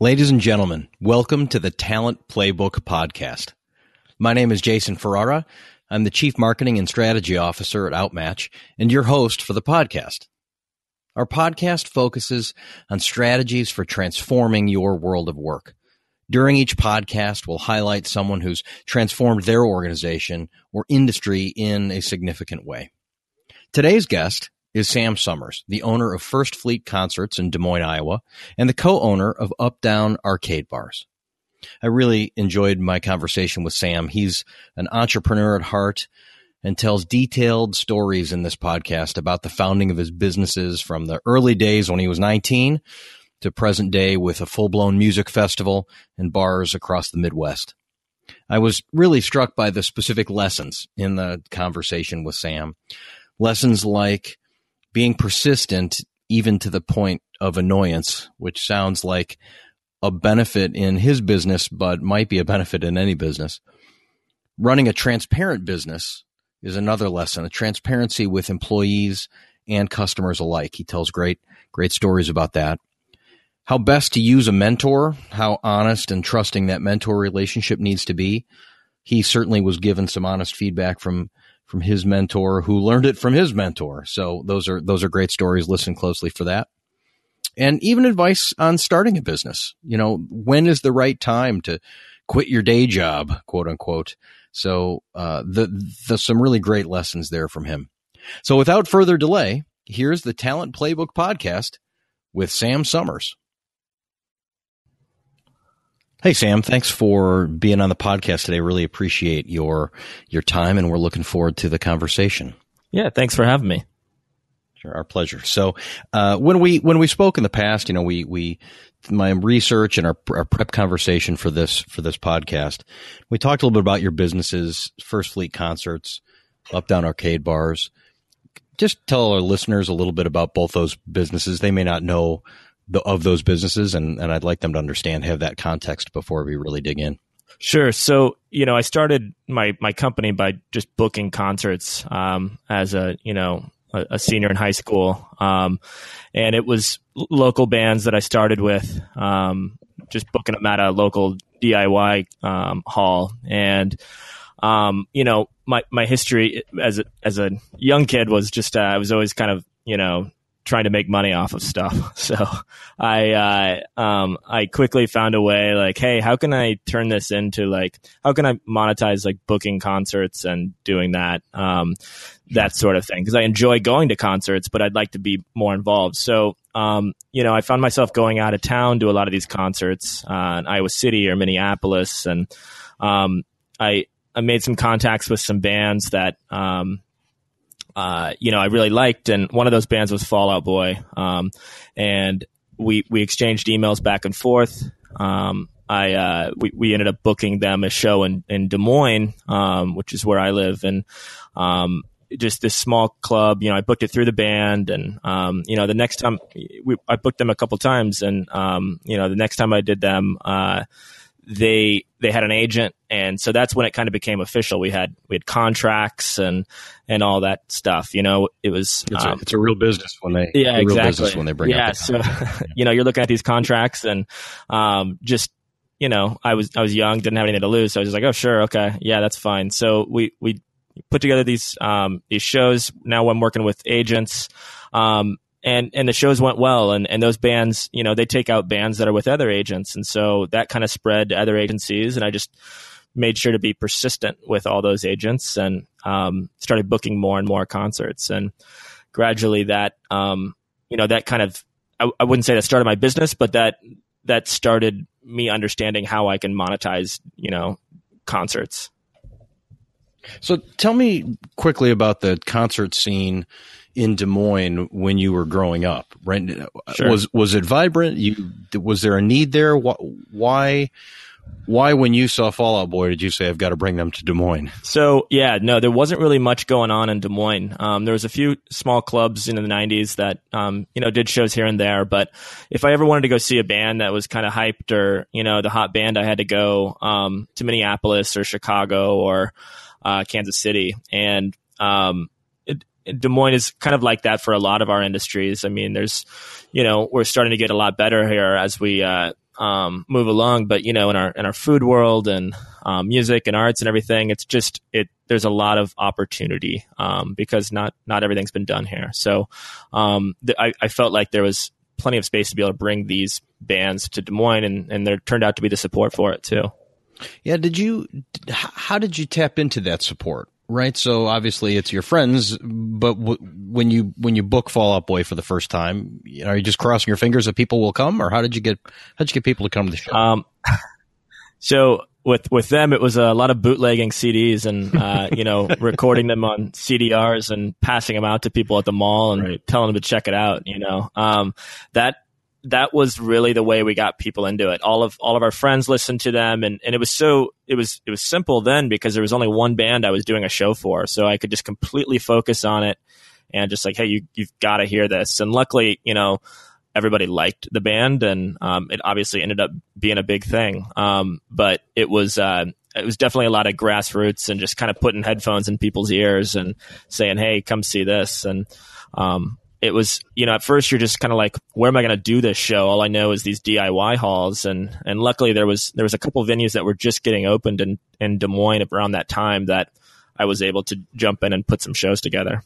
Ladies and gentlemen, welcome to the Talent Playbook Podcast. My name is Jason Ferrara. I'm the Chief Marketing and Strategy Officer at Outmatch and your host for the podcast. Our podcast focuses on strategies for transforming your world of work. During each podcast, we'll highlight someone who's transformed their organization or industry in a significant way. Today's guest is Sam Summers, the owner of First Fleet Concerts in Des Moines, Iowa, and the co-owner of Up Down Arcade Bars. I really enjoyed my conversation with Sam. He's an entrepreneur at heart and tells detailed stories in this podcast about the founding of his businesses from the early days when he was 19 to present day with a full blown music festival and bars across the Midwest. I was really struck by the specific lessons in the conversation with Sam. Lessons like being persistent even to the point of annoyance, which sounds like a benefit in his business, but might be a benefit in any business. Running a transparent business is another lesson, a transparency with employees and customers alike. He tells great, great stories about that. How best to use a mentor, how honest and trusting that mentor relationship needs to be. He certainly was given some honest feedback from from his mentor who learned it from his mentor. So those are those are great stories. Listen closely for that. And even advice on starting a business. You know, when is the right time to quit your day job, quote unquote. So uh, the the some really great lessons there from him. So without further delay, here's the Talent Playbook podcast with Sam Summers. Hey Sam, thanks for being on the podcast today. Really appreciate your your time, and we're looking forward to the conversation. Yeah, thanks for having me. Sure, our pleasure. So uh, when we when we spoke in the past, you know, we we my research and our, our prep conversation for this for this podcast, we talked a little bit about your businesses, First Fleet Concerts, Up Down Arcade Bars. Just tell our listeners a little bit about both those businesses. They may not know the, of those businesses, and, and I'd like them to understand, have that context before we really dig in. Sure. So, you know, I started my, my company by just booking concerts um, as a, you know, a, a, senior in high school. Um, and it was local bands that I started with, um, just booking them at a local DIY um, hall. And, um, you know, my, my history as a, as a young kid was just, uh, I was always kind of, you know, trying to make money off of stuff. So I uh, um, I quickly found a way like, hey, how can I turn this into like how can I monetize like booking concerts and doing that um, that sort of thing because I enjoy going to concerts, but I'd like to be more involved. So um, you know, I found myself going out of town to a lot of these concerts uh, in Iowa City or Minneapolis, and um, I I made some contacts with some bands that um, uh, you know, I really liked, and one of those bands was Fall Out Boy, um, and we we exchanged emails back and forth. Um, I uh, we we ended up booking them a show in in Des Moines, um, which is where I live, and um, just this small club. You know, I booked it through the band, and um, you know, the next time we, I booked them a couple times, and um, you know, the next time I did them, uh, they they had an agent and so that's when it kind of became official. We had we had contracts and and all that stuff you know it was it's, um, a, it's a real business when they yeah exactly. when they bring yeah so you know you're looking at these contracts and um just you know i was i was young didn't have anything to lose so i was just like oh sure okay yeah that's fine. So we we put together these um these shows. Now i'm working with agents. Um and and the shows went well. And and those bands you know they take out bands that are with other agents. And so that kind of spread to other agencies. And i just made sure to be persistent with all those agents and um, started booking more and more concerts. And gradually that um, you know that kind of I, I wouldn't say that started my business but that that started me understanding how i can monetize you know concerts so tell me quickly about the concert scene in Des Moines when you were growing up, right? Sure. Was was it vibrant? You was there a need there? Why? Why, when you saw Fall Out Boy, did you say I've got to bring them to Des Moines? So yeah, no, there wasn't really much going on in Des Moines. Um, there was a few small clubs in the '90s that um, you know did shows here and there, but if I ever wanted to go see a band that was kind of hyped or you know the hot band, I had to go um, to Minneapolis or Chicago or uh, Kansas City, and um, Des Moines is kind of like that for a lot of our industries. I mean, there's, you know, we're starting to get a lot better here as we, uh, um, move along. But you know, in our in our food world and um, music and arts and everything, it's just it. There's a lot of opportunity um, because not not everything's been done here. So um, th- I, I felt like there was plenty of space to be able to bring these bands to Des Moines, and and there turned out to be the support for it too. Yeah, did you? How did you tap into that support? Right. So obviously it's your friends, but w- when you when you book Fall Out Boy for the first time, you know, are you just crossing your fingers that people will come, or how did you get how did you get people to come to the show? Um, so with with them, it was a lot of bootlegging CDs and uh, you know recording them on CDRs and passing them out to people at the mall and right. telling them to check it out. You know, um, that that was really the way we got people into it. All of all of our friends listened to them, and, and it was so it was it was simple then because there was only one band I was doing a show for, so I could just completely focus on it and just like, hey, you you've got to hear this. And luckily, you know, everybody liked the band, and um, it obviously ended up being a big thing. Um, but it was. Uh, it was definitely a lot of grassroots and just kind of putting headphones in people's ears and saying, "Hey, come see this." And um, it was you know at first you're just kind of like where am i going to do this show? All i know is these diy halls. And and luckily there was there was a couple venues that were just getting opened in in des moines around that time that i was able to jump in and put some shows together.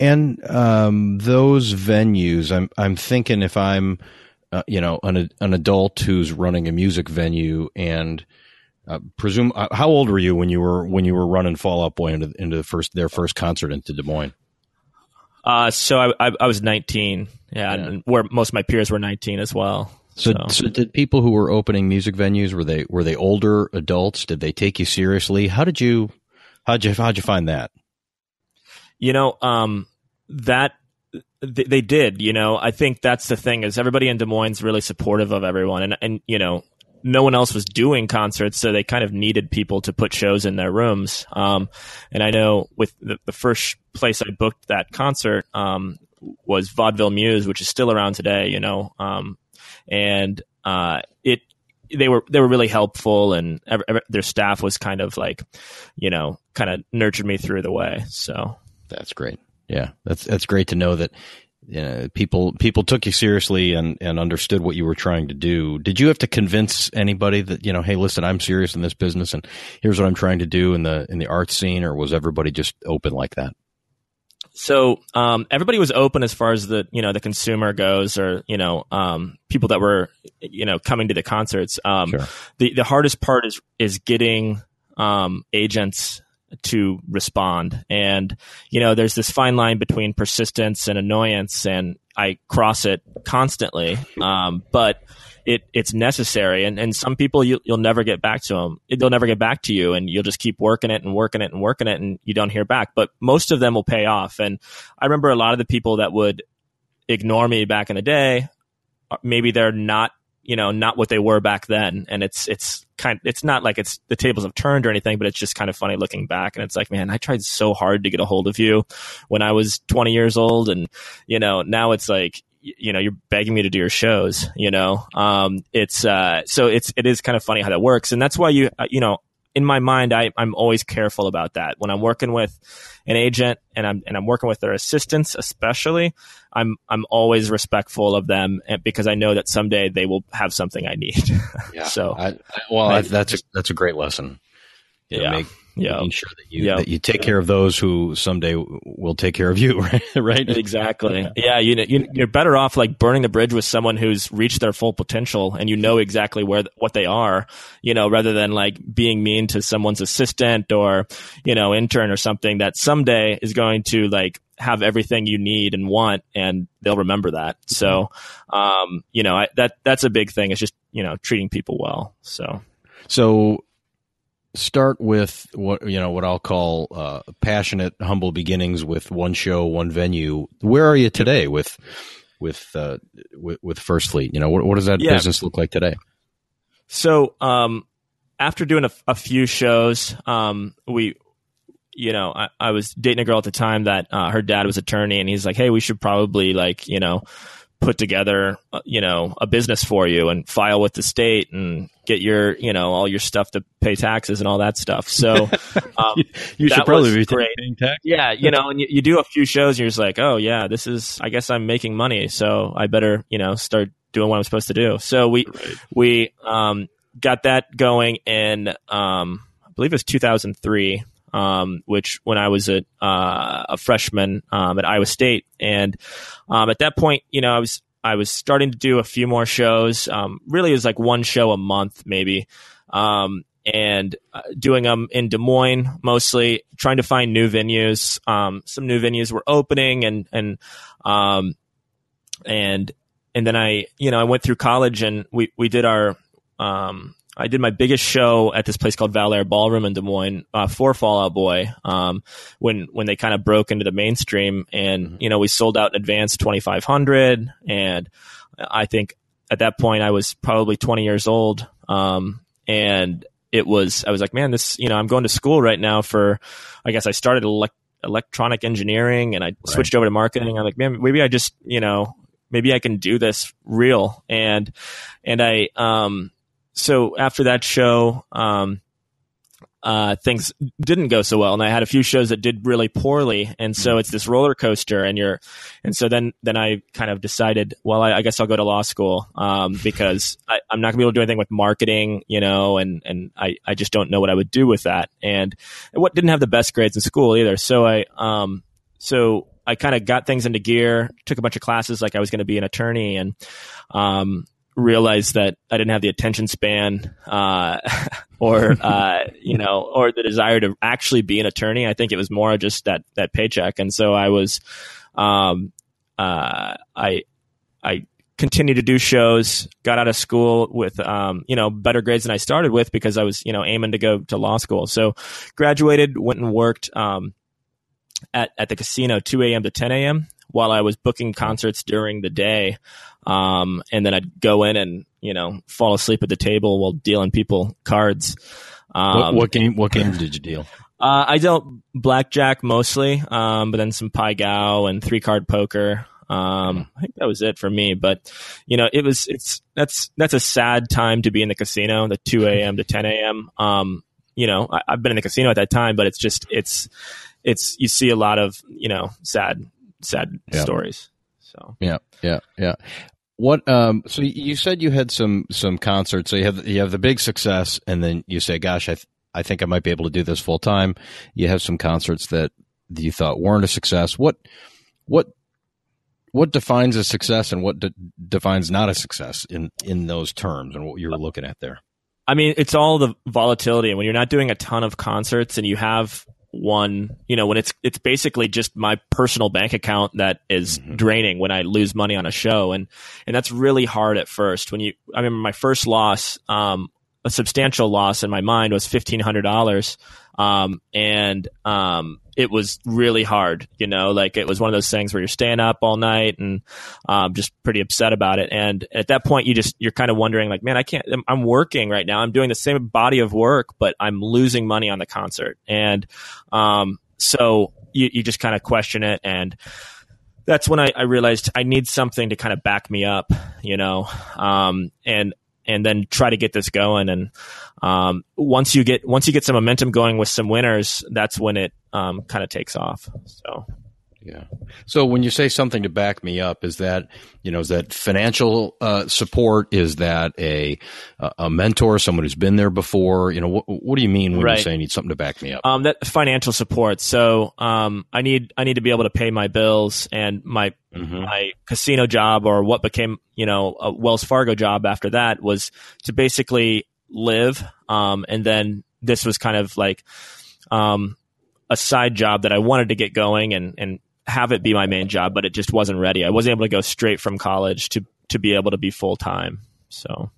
And um, those venues i'm i'm thinking if i'm uh, you know an an adult who's running a music venue and uh, presume uh, how old were you when you were when you were running Fall Out Boy into into the first their first concert into Des Moines? Uh, so I, I, I was 19, yeah, yeah, and where most of my peers were 19 as well. So, so, so, did people who were opening music venues were they were they older adults? Did they take you seriously? How did you how'd you how'd you find that? You know, um, that they did. You know, I think that's the thing is everybody in Des Moines is really supportive of everyone, and and you know, no one else was doing concerts, so they kind of needed people to put shows in their rooms. Um, and I know with the, the, first place I booked that concert um, was Vaudeville Mews, which is still around today, you know, um, and uh, it they were they were really helpful, and ever, ever, their staff was kind of like, you know, kind of nurtured me through the way. So that's great. Yeah, that's that's great to know that you know, people people took you seriously and and understood what you were trying to do. Did you have to convince anybody that you know, hey, listen, I'm serious in this business, and here's what I'm trying to do in the in the art scene, or was everybody just open like that? So um, everybody was open as far as the you know the consumer goes, or you know um, people that were you know coming to the concerts. Um, sure. The the hardest part is is getting um, agents to respond. And, you know, there's this fine line between persistence and annoyance, and I cross it constantly. Um, but it, it's necessary. And, and some people you, will never get back to them. They'll never get back to you, and you'll just keep working it and working it and working it, and you don't hear back. But most of them will pay off. And I remember a lot of the people that would ignore me back in the day. Maybe they're not you know not what they were back then. And it's it's kind it's not like it's the tables have turned or anything but it's just kind of funny looking back. And it's like man i tried so hard to get a hold of you when i was 20 years old. And you know now it's like you know you're begging me to do your shows you know? Um it's uh so it's it is kind of funny how that works. And that's why you uh, you know in my mind, I, I'm always careful about that. When I'm working with an agent and I'm and I'm working with their assistants, especially, I'm I'm always respectful of them eh, because I know that someday they will have something I need. Yeah. so, I, I, well, I, that's a, that's a great lesson. You yeah. Know, make, yeah. making sure that you yeah. that you take care of those who someday will take care of you, right? right? Exactly. Yeah, you know, you're better off like burning the bridge with someone who's reached their full potential and you know exactly where what they are, you know, rather than like being mean to someone's assistant or you know intern or something that someday is going to like have everything you need and want and they'll remember that so um, you know I, that that's a big thing it's just you know treating people well so so start with what you know what I'll call uh, passionate, humble beginnings with one show, one venue. Where are you today with with uh, with, with, First Fleet? You know, what, what does that yeah. business look like today? So, um, after doing a, a few shows, um, we. You know, I, I, was dating a girl at the time that uh, her dad was attorney, and he's like, "Hey, we should probably like, you know, put together, uh, you know, a business for you and file with the state and get your, you know, all your stuff to pay taxes and all that stuff. So um, you should probably be great. paying tax. Yeah, you know, and you, you do a few shows, and you're just like, oh yeah, this is. I guess I'm making money, so I better, you know, start doing what I'm supposed to do. So we right. we um, got that going in, um, I believe it was 2003 um, which when I was a, uh, a freshman um, at Iowa State, and um, at that point, you know, I was I was starting to do a few more shows. Um, really, it was like one show a month, maybe, um, and uh, doing them in Des Moines mostly, trying to find new venues. Um, some new venues were opening, and and and and then I, you know, I went through college, and we we did our um, I did my biggest show at this place called Val Ballroom in Des Moines uh, for Fall Out Boy um, when when they kind of broke into the mainstream, and mm-hmm. you know we sold out in advance twenty five hundred, and I think at that point I was probably twenty years old, um, and it was I was like, man, this you know I'm going to school right now for I guess I started elect- electronic engineering and I right. switched over to marketing. I'm like, man, maybe I just you know maybe I can do this real and and I um so after that show, um, uh, things didn't go so well, and I had a few shows that did really poorly, and so mm-hmm. it's this roller coaster, and you're, and so then then I kind of decided, well, I, I guess I'll go to law school um, because I, am not gonna be able to do anything with marketing, you know, and and I I just don't know what I would do with that, and what didn't have the best grades in school either, so I um so I kind of got things into gear, took a bunch of classes like I was going to be an attorney, and um realized that I didn't have the attention span, uh, or, uh, you know, or the desire to actually be an attorney. I think it was more just that, that paycheck. And so I was, um, uh, I, I continued to do shows, got out of school with, um, you know, better grades than I started with because I was, you know, aiming to go to law school. So graduated, went and worked, um, at, at the casino 2 a.m. to 10 a.m. while I was booking concerts during the day. Um, and then I'd go in and you know fall asleep at the table while dealing people cards. Um, what, what, game? What games did you deal? Uh, I dealt blackjack mostly, um, but then some pai gow and three card poker. Um, I think that was it for me. But you know, it was it's that's that's a sad time to be in the casino, the two a.m. to ten a.m. Um, you know, I, have been in the casino at that time, but it's just it's it's you see a lot of you know sad sad yep. stories. So yeah, yeah, yeah. What um so you said you had some some concerts. So you have you have the big success and then you say gosh I th- I think I might be able to do this full time. You have some concerts that you thought weren't a success. What what what defines a success and what de- defines not a success in in those terms and what you were looking at there? I mean, it's all the volatility. And when you're not doing a ton of concerts and you have one you know when it's it's basically just my personal bank account that is mm-hmm. draining when i lose money on a show. And and that's really hard at first. When you i remember my first loss um a substantial loss in my mind was $1500 um and um it was really hard, you know, like it was one of those things where you're staying up all night and um, just pretty upset about it. And at that point, you just, you're kind of wondering, like, man, I can't, I'm working right now. I'm doing the same body of work, but I'm losing money on the concert. And um, so you, you just kind of question it. And, that's when I, I, realized I need something to kind of back me up, you know, um, and and then try to get this going. And um, once you get once you get some momentum going with some winners, that's when it um, kind of takes off. So. Yeah. So when you say something to back me up, is that you know is that financial uh, support? Is that a a mentor, someone who's been there before? You know, what, what do you mean when right. you say you need something to back me up? Um, that financial support. So um, I need I need to be able to pay my bills and my mm-hmm. my casino job or what became you know a Wells Fargo job after that was to basically live. Um, and then this was kind of like um, a side job that I wanted to get going and and have it be my main job, but it just wasn't ready. I wasn't able to go straight from college to to be able to be full time. So,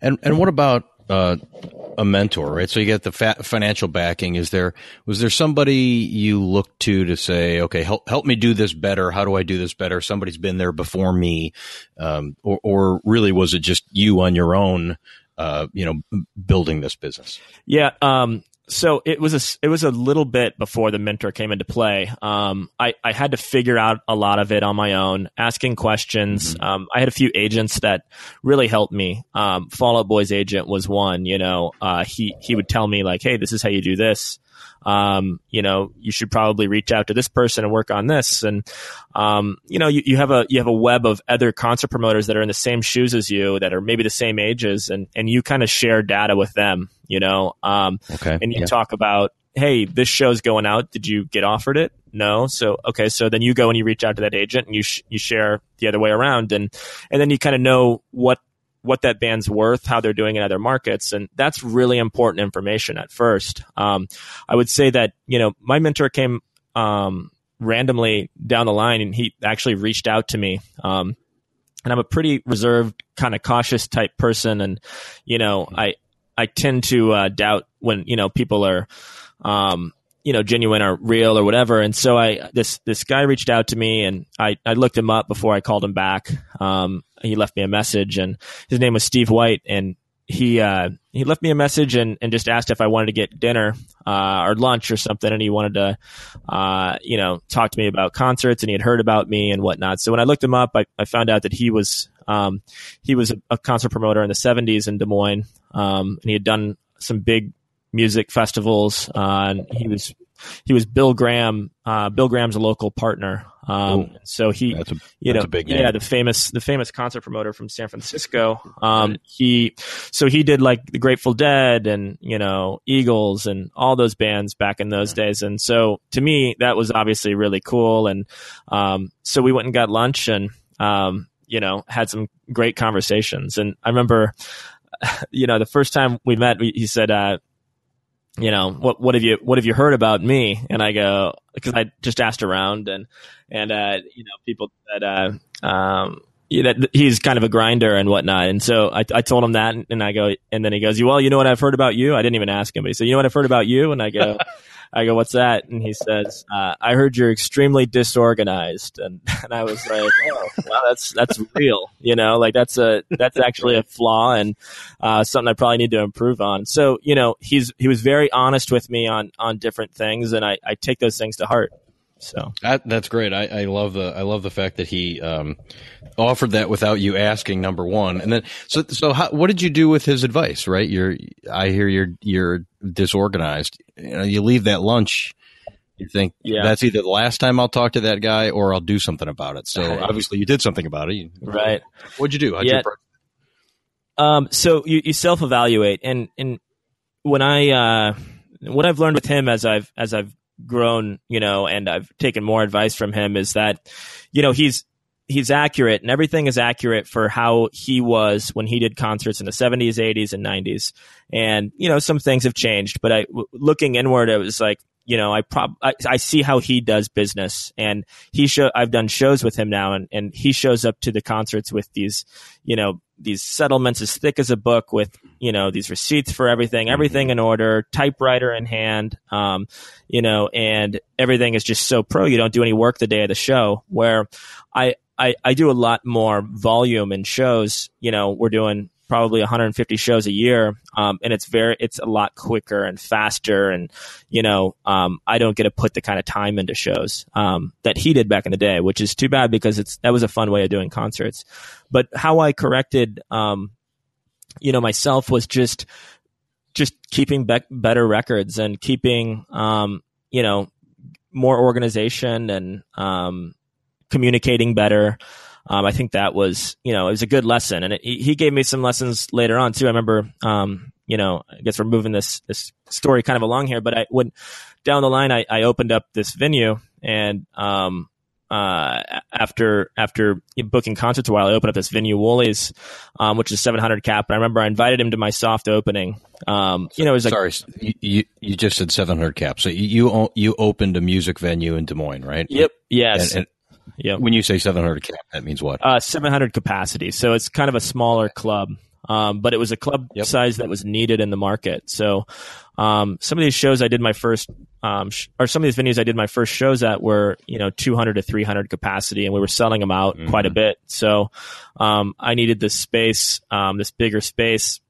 and and what about uh, a mentor, right? So you get the fa- financial backing. Is there was there somebody you looked to to say, okay, help help me do this better? How do I do this better? Somebody's been there before me, um, or or really was it just you on your own? Uh, you know, building this business. Yeah, um, so it was a it was a little bit before the mentor came into play. Um, I I had to figure out a lot of it on my own, asking questions. Mm-hmm. Um, I had a few agents that really helped me. Um, Fall Out Boy's agent was one. You know, uh, he he would tell me like, "Hey, this is how you do this." Um, you know, you should probably reach out to this person and work on this. And, um, you know, you, you have a, you have a web of other concert promoters that are in the same shoes as you that are maybe the same ages and, and you kind of share data with them you know? Um, okay and you yeah. talk about hey this show's going out. Did you get offered it? No. So okay so then you go and you reach out to that agent and you sh- you share the other way around. And and then you kind of know what what that band's worth, how they're doing in other markets, and that's really important information at first. Um, I would say that you know my mentor came um, randomly down the line, and he actually reached out to me. Um, and I'm a pretty reserved, kind of cautious type person, and you know I I tend to uh, doubt when you know people are, um, you know, genuine or real or whatever. And so I this this guy reached out to me, and I I looked him up before I called him back. Um, he left me a message, and his name was Steve White, and he uh, he left me a message and, and just asked if I wanted to get dinner uh, or lunch or something, and he wanted to, uh, you know, talk to me about concerts, and he had heard about me and whatnot. So when I looked him up, I, I found out that he was um, he was a, a, concert promoter in the '70s in Des Moines, um, and he had done some big music festivals. Uh, and he was he was Bill Graham. Uh, Bill Graham's a local partner. Um, so he, a, you know, big name. yeah, the famous, the famous concert promoter from San Francisco. Um, he, so he did like the Grateful Dead and, you know, Eagles and all those bands back in those days. And so to me, that was obviously really cool. And, um, so we went and got lunch and, um, you know, had some great conversations. And I remember, you know, the first time we met, he said, uh, you know, what, what have you, what have you heard about me? And I go, cause I just asked around and, and, uh, you know, people that, uh, um, that he's kind of a grinder and whatnot. And so I, I told him that and I go, and then he goes, well, you know what I've heard about you? I didn't even ask him, but he said, you know what I've heard about you? And I go, I go, what's that? And he says, uh, I heard you're extremely disorganized. And, and I was like, oh, wow, that's, that's real. You know, like that's a, that's actually a flaw and, uh, something I probably need to improve on. So, you know, he's, he was very honest with me on, on different things. And I, I take those things to heart. So that, that's great. I, I, love the I love the fact that he um, offered that without you asking. Number one, and then so so how, what did you do with his advice? Right, you're I hear you're you're disorganized. You know, you leave that lunch. You think yeah. that's either the last time I'll talk to that guy or I'll do something about it. So obviously you did something about it, right? What'd you do? How'd yeah. You um. So you, you self evaluate, and and when I uh, what I've learned with him as I've as I've grown, you know, and I've taken more advice from him is that, you know, he's he's accurate and everything is accurate for how he was when he did concerts in the 70s 80s and 90s and you know some things have changed but i looking inward it was like you know, I prob I, I, see how he does business, and he show I've done shows with him now, and and he shows up to the concerts with these, you know, these settlements as thick as a book with you know these receipts for everything, mm-hmm. everything in order, typewriter in hand, um, you know, and everything is just so pro. You don't do any work the day of the show. Where I I, I do a lot more volume in shows. You know, we're doing probably 150 shows a year, um, and it's very it's a lot quicker and faster. And you know, um, I don't get to put the kind of time into shows um, that he did back in the day, which is too bad because it's that was a fun way of doing concerts. But how I corrected, um, you know, myself was just just keeping be- better records and keeping, um, you know, more organization and um, communicating better. Um, I think that was, you know, it was a good lesson, and it, he gave me some lessons later on too. I remember, um, you know, I guess we're moving this this story kind of along here, but I when down the line, I, I opened up this venue, and um, uh, after after booking concerts a while, I opened up this venue, Wooly's, um, which is 700 cap. And I remember I invited him to my soft opening. Um, you know, it was like, sorry, you you just said 700 cap. So you you opened a music venue in Des Moines, right? Yep. Yes. And, and yeah. When you say 700 cap, that means what? Uh, 700 capacity. So it's kind of a smaller club. Um, but it was a club yep. size that was needed in the market. So, um, some of these shows I did my first, um, sh- or some of these venues I did my first shows at were, you know, 200 to 300 capacity and we were selling them out mm-hmm. quite a bit. So, um, I needed this space, um, this bigger space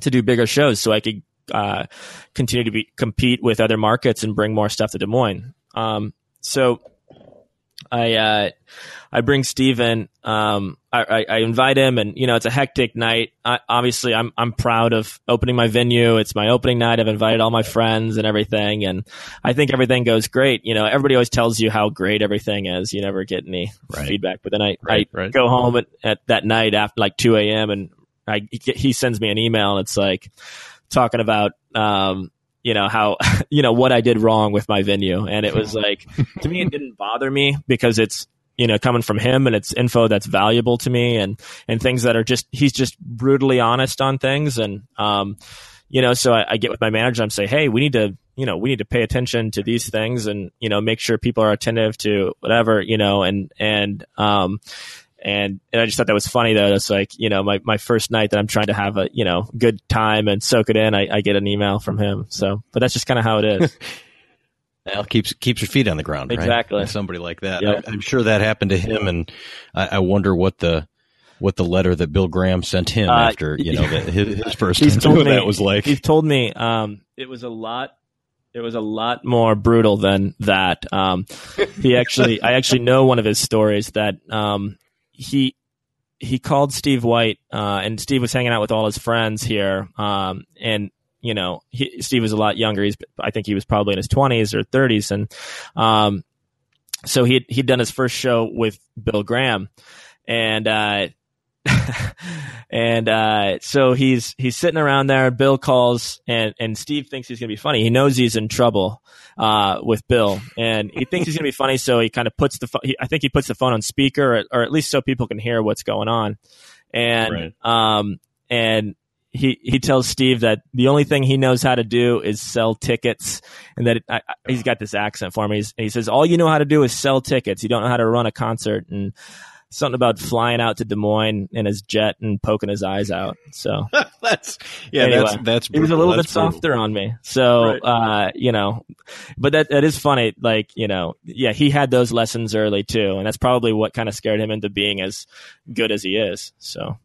to do bigger shows so I could uh, continue to be compete with other markets and bring more stuff to Des Moines. Um, so I uh, I bring Steve in. Um, I, I, invite him, and you know it's a hectic night. I, obviously, I'm I'm proud of opening my venue. It's my opening night. I've invited all my friends and everything, and I think everything goes great. You know, everybody always tells you how great everything is. You never get any right. feedback, but then I right, I right. go home at, at that night after like 2 a.m. and I he sends me an email, and it's like talking about um, you know how you know what I did wrong with my venue, and it was like to me it didn't bother me because it's you know coming from him and it's info that's valuable to me and and things that are just he's just brutally honest on things. And um you know so I, I get with my manager and say hey we need to you know we need to pay attention to these things and you know make sure people are attentive to whatever you know and and um and, and I just thought that was funny though. It's like, you know, my, my first night that I'm trying to have a, you know, good time and soak it in, I, I get an email from him. So, but that's just kind of how it is. Well, keeps keeps your feet on the ground, right? Exactly. Somebody like that. Yep. I, am sure that happened to him, and I, I, wonder what the what the letter that Bill Graham sent him uh, after you know the, his, his, first he's told me, that was like. He's told me um, it was a lot. It was a lot more brutal than that. Um, he actually, I actually know one of his stories that um, he he called Steve White, uh, and Steve was hanging out with all his friends here. Um, and you know, he, Steve was a lot younger. He's, I think he was probably in his twenties or thirties, and um, so he he'd done his first show with Bill Graham, and uh, and uh, so he's he's sitting around there. Bill calls, and and Steve thinks he's gonna be funny. He knows he's in trouble uh, with Bill, and he thinks he's gonna be funny. So he kind of puts the fo- he, I think he puts the phone on speaker, or, or, at least so people can hear what's going on. And right. um and he he tells Steve that the only thing he knows how to do is sell tickets, and that it, I, he's got this accent for me. He's, he says all you know how to do is sell tickets. You don't know how to run a concert, and something about flying out to Des Moines in his jet and poking his eyes out. So that's yeah, anyway, that's that's brutal. he was a little that's bit brutal. softer on me. So right. uh, you know, but that that is funny. Like you know, yeah, he had those lessons early too, and that's probably what kind of scared him into being as good as he is. So.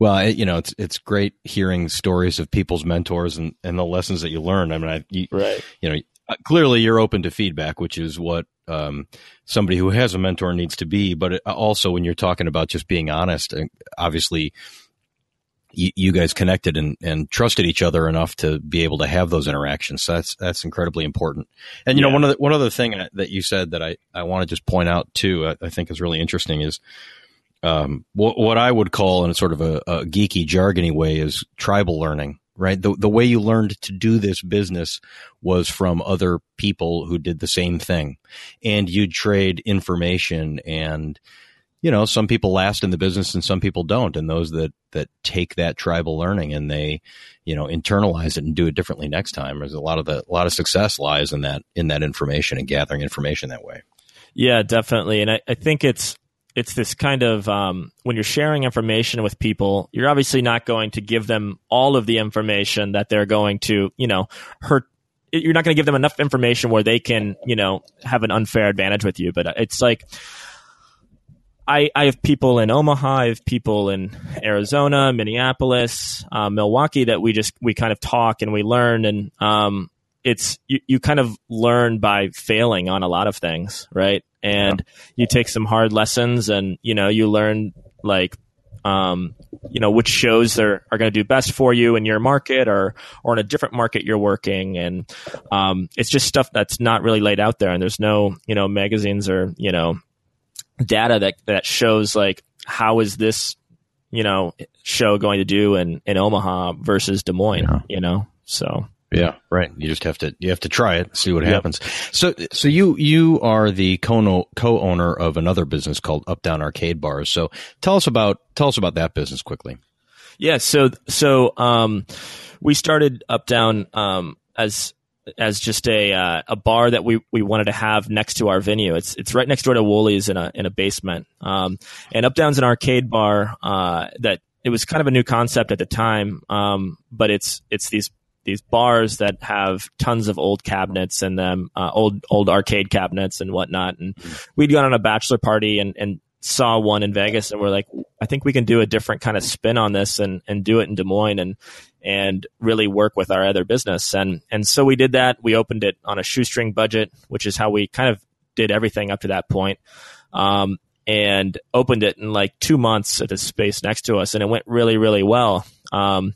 Well, you know, it's it's great hearing stories of people's mentors and, and the lessons that you learn. I mean, I, you, right. you know, uh, clearly you're open to feedback, which is what um, somebody who has a mentor needs to be. But uh, also, when you're talking about just being honest, uh, obviously, you, you guys connected and, and trusted each other enough to be able to have those interactions. So that's that's incredibly important. And you yeah. know, one of one other thing that you said that I I want to just point out too, I, I think is really interesting is. Um, what, what I would call in a sort of a, a geeky, jargony way is tribal learning right? The, the way you learned to do this business was from other people who did the same thing. And you'd trade information and, you know, some people last in the business and some people don't. And those that, that take that tribal learning and they, you know, internalize it and do it differently next time. There's a lot of the, a lot of success lies in that, in that information and gathering information that way. Yeah, definitely. And I, I think it's, it's this kind of um, when you're sharing information with people, you're obviously not going to give them all of the information that they're going to, you know, hurt. You're not going to give them enough information where they can, you know, have an unfair advantage with you. But it's like, I, I have people in Omaha, I have people in Arizona, Minneapolis, uh, Milwaukee that we just we kind of talk and we learn, and um, it's you, you kind of learn by failing on a lot of things, right? And you take some hard lessons, and you know you learn like um, you know which shows are, are going to do best for you in your market or or in a different market you're working. And um, it's just stuff that's not really laid out there. And there's no you know magazines or you know data that that shows like how is this you know show going to do in in Omaha versus Des Moines yeah. you know? So yeah, right. You just have to you have to try it, see what yep. happens. So so you you are the co co-owner of another business called Up Down Arcade Bars. So tell us about tell us about that business quickly. Yeah, so so um, we started Up Down um, as as just a uh, a bar that we, we wanted to have next to our venue. It's it's right next door to Wooly's in a in a basement. Um, and Up Down's an arcade bar uh, that it was kind of a new concept at the time, um, but it's it's these these bars that have tons of old cabinets and them, uh, old old arcade cabinets and whatnot. And we'd gone on a bachelor party and, and saw one in Vegas, and we're like, I think we can do a different kind of spin on this and and do it in Des Moines. And and really work with our other business. And and so we did that. We opened it on a shoestring budget, which is how we kind of did everything up to that point. Um, and opened it in like two months at the space next to us, and it went really, really well. Um,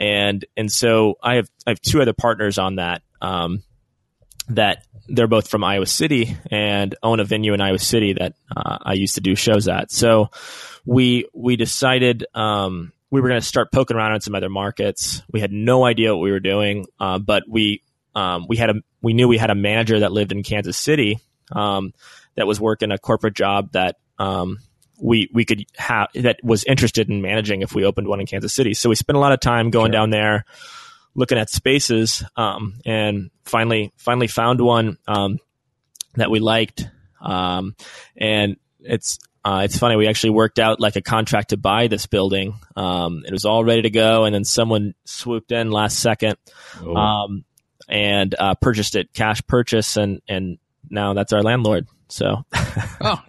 and and so I have I have two other partners on that. Um, that they're both from Iowa City and own a venue in Iowa City that uh, I used to do shows at. So we we decided um, we were going to start poking around in some other markets. We had no idea what we were doing, uh, but we um, we had a we knew we had a manager that lived in Kansas City um, that was working a corporate job that um, we we could have that was interested in managing if we opened one in Kansas City. So we spent a lot of time going sure. down there, looking at spaces, um, and finally finally found one um, that we liked. Um, and it's uh, it's funny. We actually worked out like a contract to buy this building. Um, it was all ready to go, and then someone swooped in last second oh. um, and uh, purchased it, cash purchase, and and now that's our landlord. So, oh.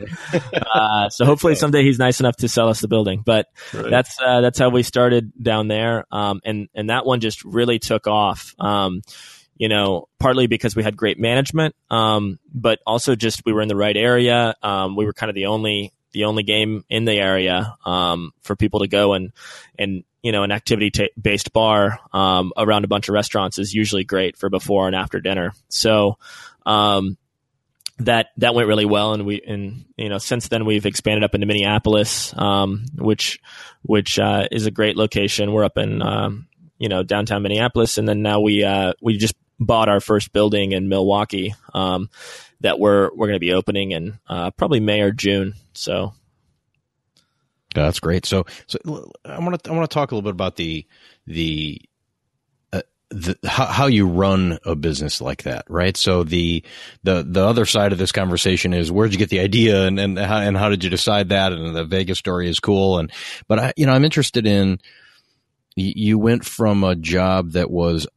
uh, so hopefully someday he's nice enough to sell us the building. But right. that's uh, that's how we started down there, um, and and that one just really took off. Um, you know, partly because we had great management, um, but also just we were in the right area. Um, we were kind of the only the only game in the area um, for people to go and and you know an activity t- based bar um, around a bunch of restaurants is usually great for before and after dinner. So um, that that went really well, and we and you know since then we've expanded up into Minneapolis, um, which which uh, is a great location. We're up in um, you know downtown Minneapolis, and then now we uh, we just bought our first building in Milwaukee um, that we're we're going to be opening in uh, probably May or June. So that's great. So so I want to I want to talk a little bit about the the the, how, how, you run a business like that, right? So the the the other side of this conversation is where'd you get the idea and and how, and how did you decide that? And the Vegas story is cool, and but I you know I'm interested in you went from a job that was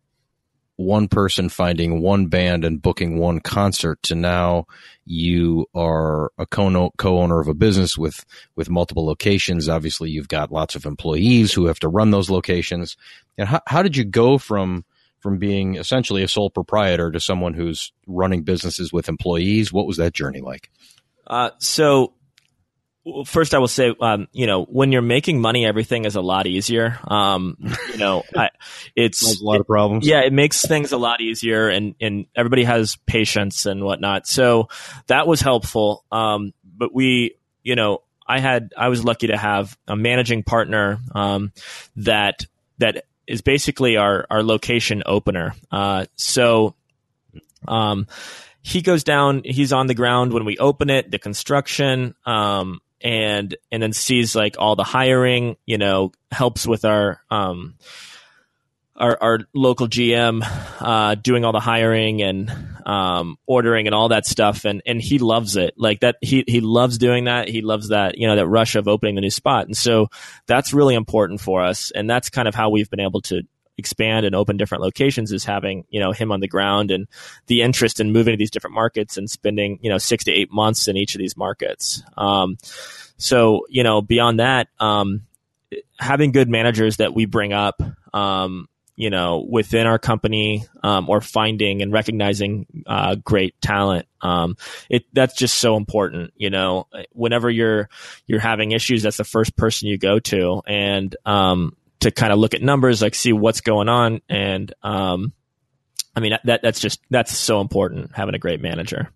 one person finding one band and booking one concert to now you are a co-owner of a business with with multiple locations. Obviously you've got lots of employees who have to run those locations. And how, how did you go from from being essentially a sole proprietor to someone who's running businesses with employees? What was that journey like? Uh, so first I will say, um, you know, when you're making money, everything is a lot easier. Um, you know, I, it's a lot of problems. Yeah, it makes things a lot easier, and and everybody has patience and whatnot. So that was helpful. Um, but we, you know, I had I was lucky to have a managing partner um, that that is basically our our location opener. Uh, so. Um, he goes down he's on the ground when we open it the construction um, and and then sees like all the hiring, you know, helps with our um our our local GM uh, doing all the hiring and um, ordering and all that stuff, and and he loves it. Like that, he he loves doing that. He loves that you know that rush of opening the new spot, and so that's really important for us. And that's kind of how we've been able to expand and open different locations is having you know him on the ground and the interest in moving to these different markets and spending you know six to eight months in each of these markets. Um, so you know beyond that, um, having good managers that we bring up. Um, you know, within our company, um, or finding and recognizing uh, great talent, um, it that's just so important. You know, whenever you're you're having issues, that's the first person you go to, and um, to kind of look at numbers, like see what's going on. And, um, I mean, that, that's just, that's so important having a great manager.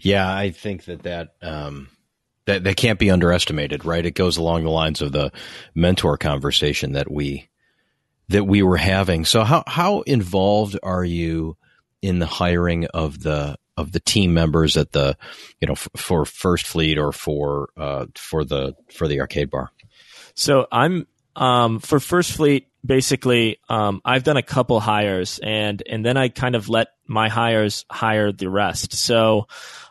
Yeah. I think that that, um, that, that can't be underestimated, right? It goes along the lines of the mentor conversation that we, that we were having. So how, how involved are you in the hiring of the, of the team members at the, you know, f- for First Fleet or for, uh, for the, for the arcade bar? So I'm um, for First Fleet, basically, um, I've done a couple hires, and and then I kind of let my hires hire the rest. So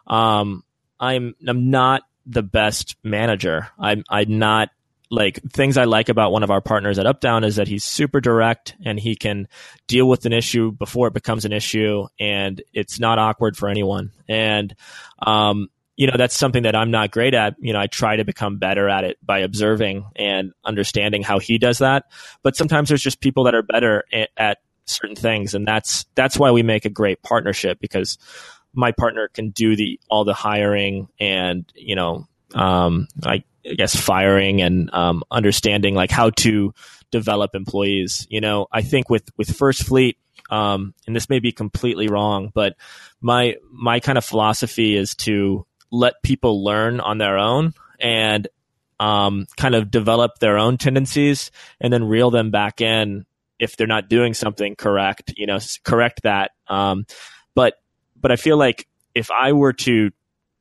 um, I'm I'm not the best manager. I'm I'm not like things I like about one of our partners at Updown is that he's super direct and he can deal with an issue before it becomes an issue, and it's not awkward for anyone. And um, you know, that's something that I'm not great at. You know, I try to become better at it by observing and understanding how he does that. But sometimes there's just people that are better at, certain things. And that's, that's why we make a great partnership because my partner can do the, all the hiring and, you know, um, I, I guess firing and, um, understanding like how to develop employees. You know, I think with, with First Fleet, um, and this may be completely wrong, but my my kind of philosophy is to let people learn on their own and um, kind of develop their own tendencies and then reel them back in if they're not doing something correct. You know, correct that. Um, but but I feel like if I were to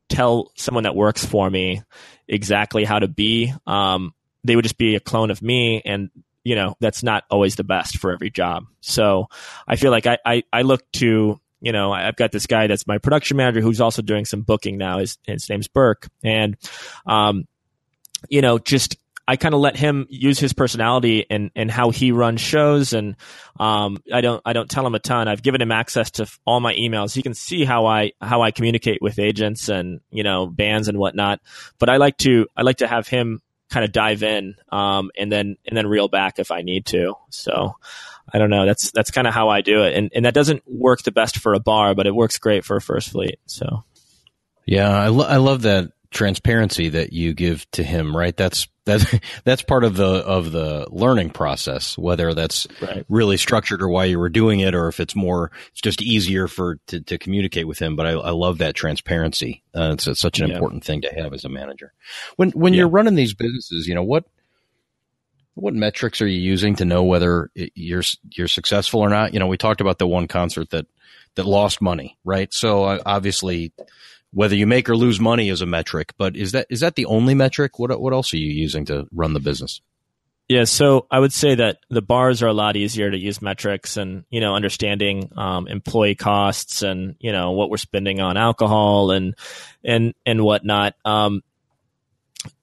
tell someone that works for me exactly how to be, um, they would just be a clone of me, and you know that's not always the best for every job. So I feel like I, I, I look to you know I've got this guy that's my production manager who's also doing some booking now. His his name's Burke, and um, you know just I kind of let him use his personality and, and how he runs shows. And, um, I don't, I don't tell him a ton. I've given him access to all my emails. He can see how I, how I communicate with agents and, you know, bands and whatnot. But I like to, I like to have him kind of dive in um, and then and then reel back if I need to. So I don't know. That's that's kind of how I do it, and and that doesn't work the best for a bar, but it works great for a first fleet. So yeah, I lo- I love that transparency that you give to him. Right, that's that's that's part of the of the learning process. Whether that's right. really structured or why you were doing it, or if it's more, it's just easier for to, to communicate with him. But I, I love that transparency. Uh, it's, it's, such an yeah. important thing to have as a manager. When when yeah. you're running these businesses, you know what what metrics are you using to know whether you're you're successful or not? You know, we talked about the one concert that that lost money, right? So uh, obviously whether you make or lose money is a metric, but is that is that the only metric? What what else are you using to run the business? Yeah, so I would say that the bars are a lot easier to use metrics and you know understanding um, employee costs and you know what we're spending on alcohol and and and whatnot. Um,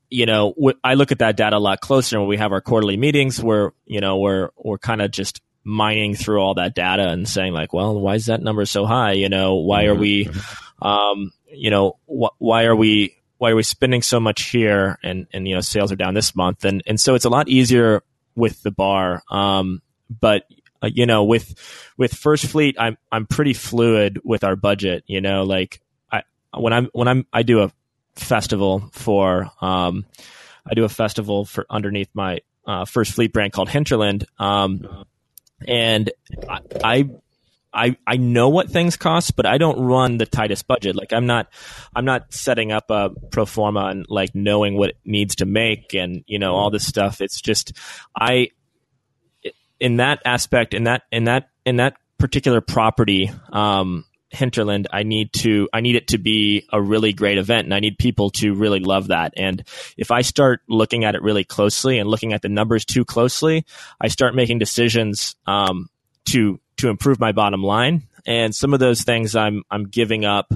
you know, I look at that data a lot closer when we have our quarterly meetings where you know we're we're kind of just mining through all that data and saying like, well, why is that number so high? You know, why are we mm-hmm. um, you know, wh- why are we why are we spending so much here and and you know sales are down this month? And and so it's a lot easier with the bar. Um, but uh, you know with with first fleet i'm i'm pretty fluid with our budget you know like i when i'm when i'm i do a festival for um i do a festival for underneath my uh, first fleet brand called hinterland. Um and I, I I, I know what things cost, but I don't run the tightest budget. Like I'm not, I'm not setting up a pro forma and like knowing what it needs to make and, you know, all this stuff. It's just, I, in that aspect, in that, in that, in that particular property, um, hinterland i need to i need it to be a really great event and i need people to really love that and if i start looking at it really closely and looking at the numbers too closely i start making decisions um, to to improve my bottom line. And some of those things I'm I'm giving up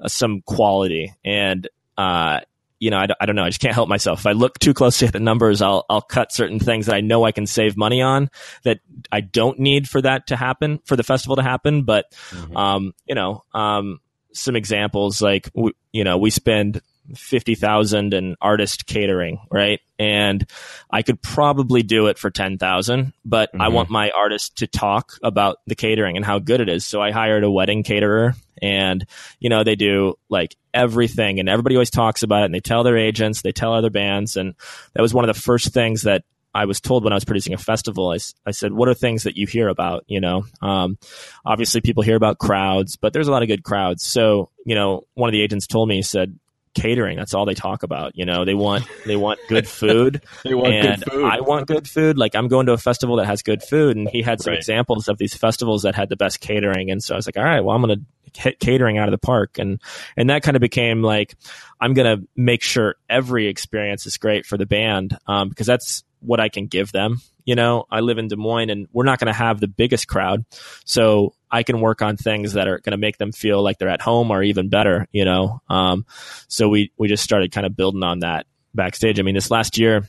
uh, some quality and uh, you know, I, I don't know. I just can't help myself. If I look too closely at the numbers, I'll, I'll cut certain things that I know I can save money on that I don't need for that to happen, for the festival to happen. But, mm-hmm. um, you know, um, some examples like, we, you know, we spend 50,000 in artist catering, right? And I could probably do it for 10,000, but mm-hmm. I want my artist to talk about the catering and how good it is. So I hired a wedding caterer and, you know, they do like everything and everybody always talks about it and they tell their agents, they tell other bands. And that was one of the first things that I was told when I was producing a festival, I, I said, what are things that you hear about? You know, um, obviously people hear about crowds, but there's a lot of good crowds. So, you know, one of the agents told me, he said, catering. That's all they talk about. You know, they want they want good food. they want and good food. I want good food. Like I'm going to a festival that has good food, and he had some right. examples of these festivals that had the best catering. And so I was like, all right, well, I'm going to hit catering out of the park, and and that kind of became like I'm going to make sure every experience is great for the band um, because that's what I can give them. You know, I live in Des Moines, and we're not going to have the biggest crowd, so I can work on things that are going to make them feel like they're at home or even better, you know? Um, so we, we just started kind of building on that backstage. I mean, this last year,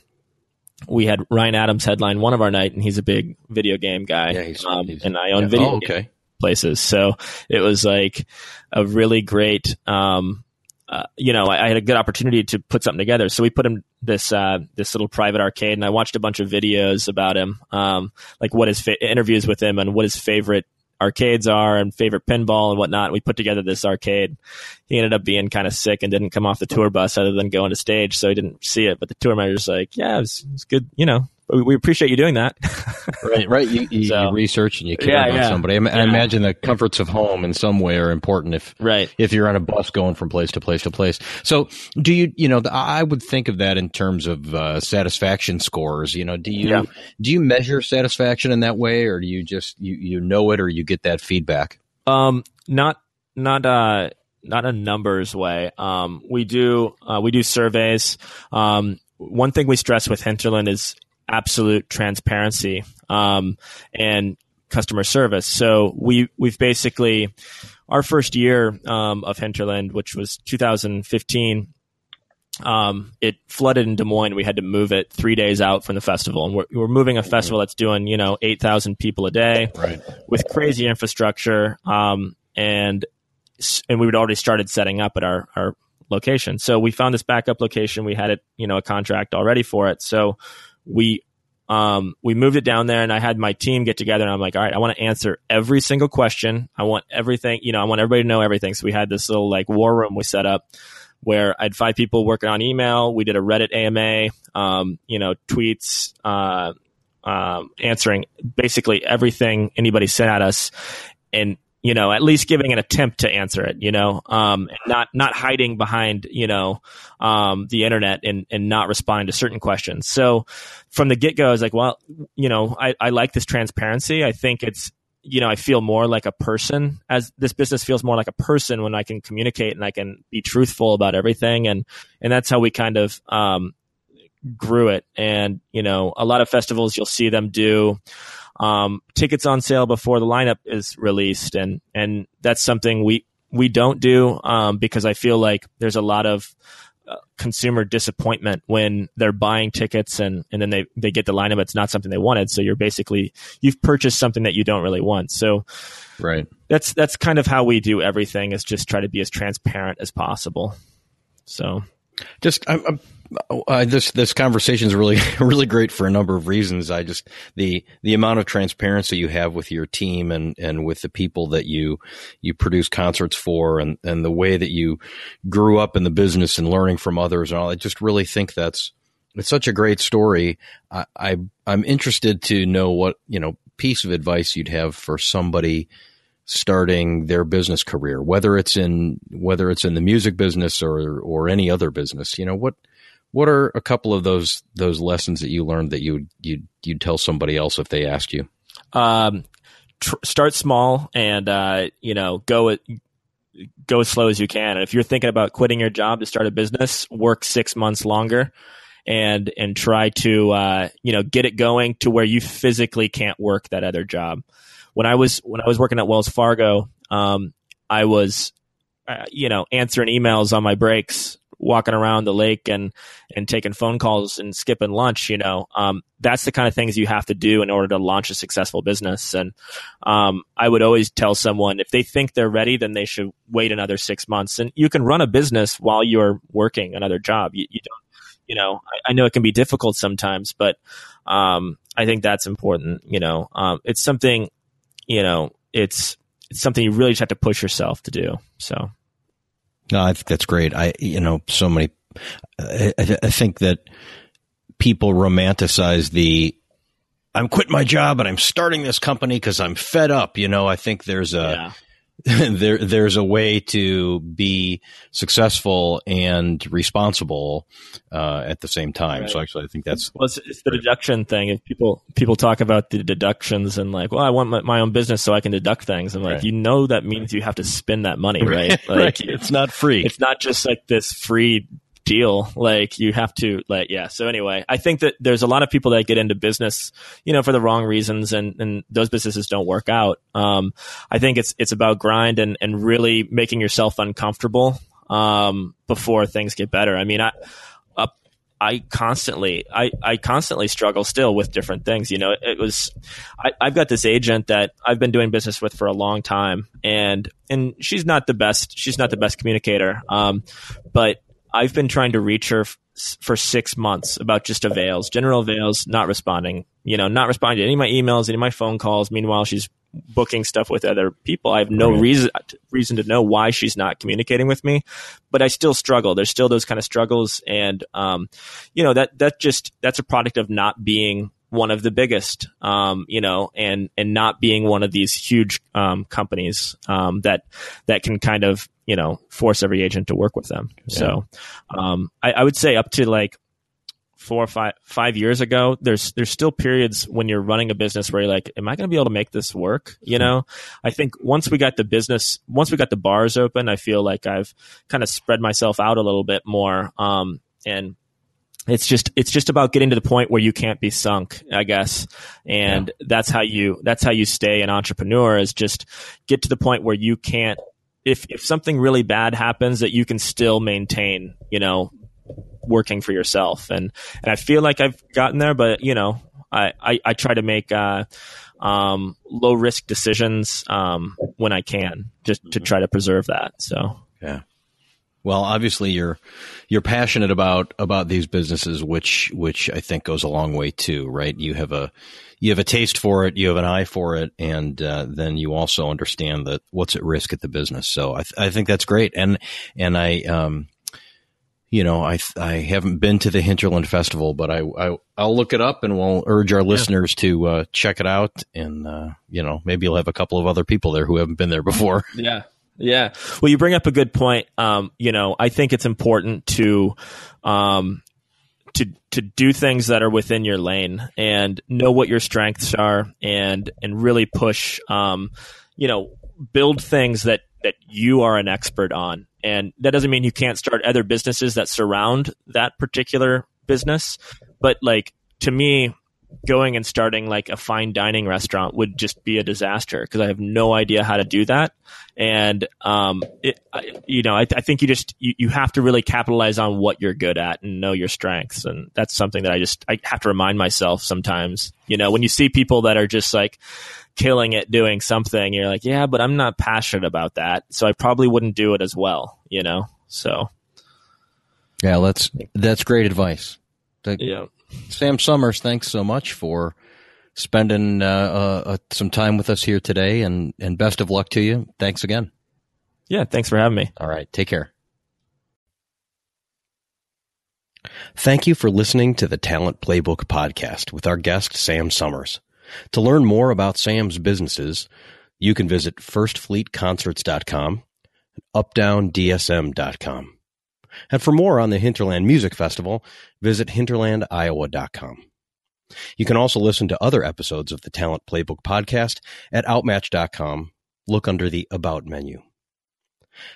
we had Ryan Adams headline one of our night, and he's a big video game guy. Yeah, he's, um, he's, and I own yeah. video oh, okay. places. So it was like a really great, um, uh, you know, I, I, had a good opportunity to put something together. So we put him this uh, this little private arcade, and I watched a bunch of videos about him, um, like what his fa- interviews with him and what his favorite arcades are and favorite pinball and whatnot. We put together this arcade. He ended up being kind of sick and didn't come off the tour bus other than going to stage, so he didn't see it. But the tour manager's like, "Yeah, it was, it was good. You know, we appreciate you doing that. right, right. You, you, so, you, research and you care yeah, about yeah. somebody. I, I, imagine the comforts of home in some way are important if right if you're on a bus going from place to place to place. So, do you you know I would think of that in terms of uh, satisfaction scores. You know, do you yeah. do you measure satisfaction in that way, or do you just you you know it, or you get that feedback? Um, not not uh not a numbers way. Um, we do uh, we do surveys. Um, one thing we stress with Hinterland is absolute transparency um, and customer service. So we we've basically our first year um, of Hinterland, which was 2015. Um, it flooded in Des Moines. We had to move it three days out from the festival, and we're, we're moving a festival that's doing you know eight thousand people a day, right. with crazy infrastructure, um, and and we had already started setting up at our our location. So we found this backup location. We had it, you know, a contract already for it. So we um, we moved it down there and I had my team get together and I'm like, all right, I want to answer every single question. I want everything, you know, I want everybody to know everything. So we had this little like war room we set up where I had five people working on email. We did a Reddit AMA, um, you know, tweets, uh, um, answering basically everything anybody sent at us. And you know, at least giving an attempt to answer it, you know, um, not not hiding behind, you know, um, the internet and and not responding to certain questions. So from the get go, I was like, well, you know, I, I like this transparency. I think it's you know, I feel more like a person as this business feels more like a person when I can communicate and I can be truthful about everything. And, and that's how we kind of, um, grew it. And, you know, a lot of festivals you'll see them do, um, tickets on sale before the lineup is released, and and that's something we we don't do um, because I feel like there's a lot of uh, consumer disappointment when they're buying tickets and, and then they, they get the lineup. It's not something they wanted. So you're basically, you've purchased something that you don't really want. So right. That's, that's kind of how we do everything is just try to be as transparent as possible. So just, I'm, I'm this this conversation is really really great for a number of reasons. I just the the amount of transparency you have with your team and and with the people that you you produce concerts for, and and the way that you grew up in the business and learning from others and all. I just really think that's it's such a great story. I, I I'm interested to know what you know piece of advice you'd have for somebody starting their business career, whether it's in whether it's in the music business or or any other business. You know what what are a couple of those those lessons that you learned that you you you'd tell somebody else if they asked you? Um, tr- start small and uh, you know go at, go as slow as you can. And if you're thinking about quitting your job to start a business, work six months longer and and try to uh, you know get it going to where you physically can't work that other job. When I was when I was working at Wells Fargo, um, I was uh, you know answering emails on my breaks walking around the lake and and taking phone calls and skipping lunch you know um, that's the kind of things you have to do in order to launch a successful business. And um, i would always tell someone if they think they're ready then they should wait another six months. And you can run a business while you're working another job. You, you don't you know I, I, know it can be difficult sometimes but um, i think that's important you know. Um, it's something you know it's it's something you really just have to push yourself to do. So no, I think that's great. I, you know, so many, I, I think that people romanticize the, I'm quitting my job and I'm starting this company because I'm fed up. You know, I think there's a, yeah. there there's a way to be successful and responsible uh, at the same time. Right. So actually, I think that's well, it's, it's the deduction thing. If people people talk about the deductions and like, well, I want my, my own business so I can deduct things. And like, right. you know, that means you have to spend that money, right? Like, right. It's not free. It's not just like this free deal. Like you have to like yeah. So anyway, I think that there's a lot of people that get into business, you know, for the wrong reasons and, and those businesses don't work out. Um, I think it's it's about grind and, and really making yourself uncomfortable um, before things get better. I mean, I, I constantly, I, I constantly struggle still with different things. You know, it was, I, I've got this agent that I've been doing business with for a long time, and and she's not the best. She's not the best communicator. Um, but I've been trying to reach her f- for six months about just avails, general avails, not responding. You know, not responding to any of my emails, any of my phone calls. Meanwhile, she's booking stuff with other people. I have no right. reason reason to know why she's not communicating with me, but I still struggle. There's still those kind of struggles, and um, you know that that just that's a product of not being one of the biggest, um, you know, and and not being one of these huge um, companies um, that that can kind of you know force every agent to work with them. Yeah. So um, I, I would say up to like four or five five years ago, there's there's still periods when you're running a business where you're like, am I going to be able to make this work? You know, I think once we got the business, once we got the bars open, I feel like I've kind of spread myself out a little bit more. Um, and it's just it's just about getting to the point where you can't be sunk, I guess. And yeah. that's how you that's how you stay an entrepreneur is just get to the point where you can't if if something really bad happens that you can still maintain, you know, working for yourself. And and I feel like I've gotten there, but you know, I I, I try to make uh, um, low risk decisions um, when I can, just to try to preserve that. So yeah. Well, obviously you're you're passionate about about these businesses, which which I think goes a long way too, right? You have a you have a taste for it, you have an eye for it, and uh, then you also understand that what's at risk at the business. So I th- I think that's great, and and I um you know, I I haven't been to the Hinterland Festival, but I, I will look it up and we'll urge our listeners yeah. to uh, check it out. And uh, you know, maybe you'll have a couple of other people there who haven't been there before. Yeah, yeah. Well, you bring up a good point. Um, you know, I think it's important to um, to to do things that are within your lane and know what your strengths are and and really push. Um, you know, build things that that you are an expert on and that doesn't mean you can't start other businesses that surround that particular business. But like to me, going and starting like a fine dining restaurant would just be a disaster because I have no idea how to do that. And, um, it, I, you know, I, I, think you just, you, you have to really capitalize on what you're good at and know your strengths. And that's something that I just, I have to remind myself sometimes, you know, when you see people that are just like, killing it doing something, you're like, yeah, but I'm not passionate about that, so I probably wouldn't do it as well, you know. So, yeah, that's that's great advice. yeah, Sam Summers, thanks so much for spending uh, uh, uh, some time with us here today, and and best of luck to you. Thanks again. Yeah, thanks for having me. All right, take care. Thank you for listening to the Talent Playbook podcast with our guest, Sam Summers. To learn more about Sam's businesses, you can visit firstfleetconcerts.com and updowndsm.com. And for more on the Hinterland Music Festival, visit hinterlandiowa.com. You can also listen to other episodes of the Talent Playbook podcast at outmatch.com. Look under the About menu.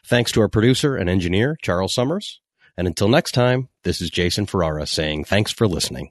Thanks to our producer and engineer, Charles Summers. And until next time, this is Jason Ferrara saying thanks for listening.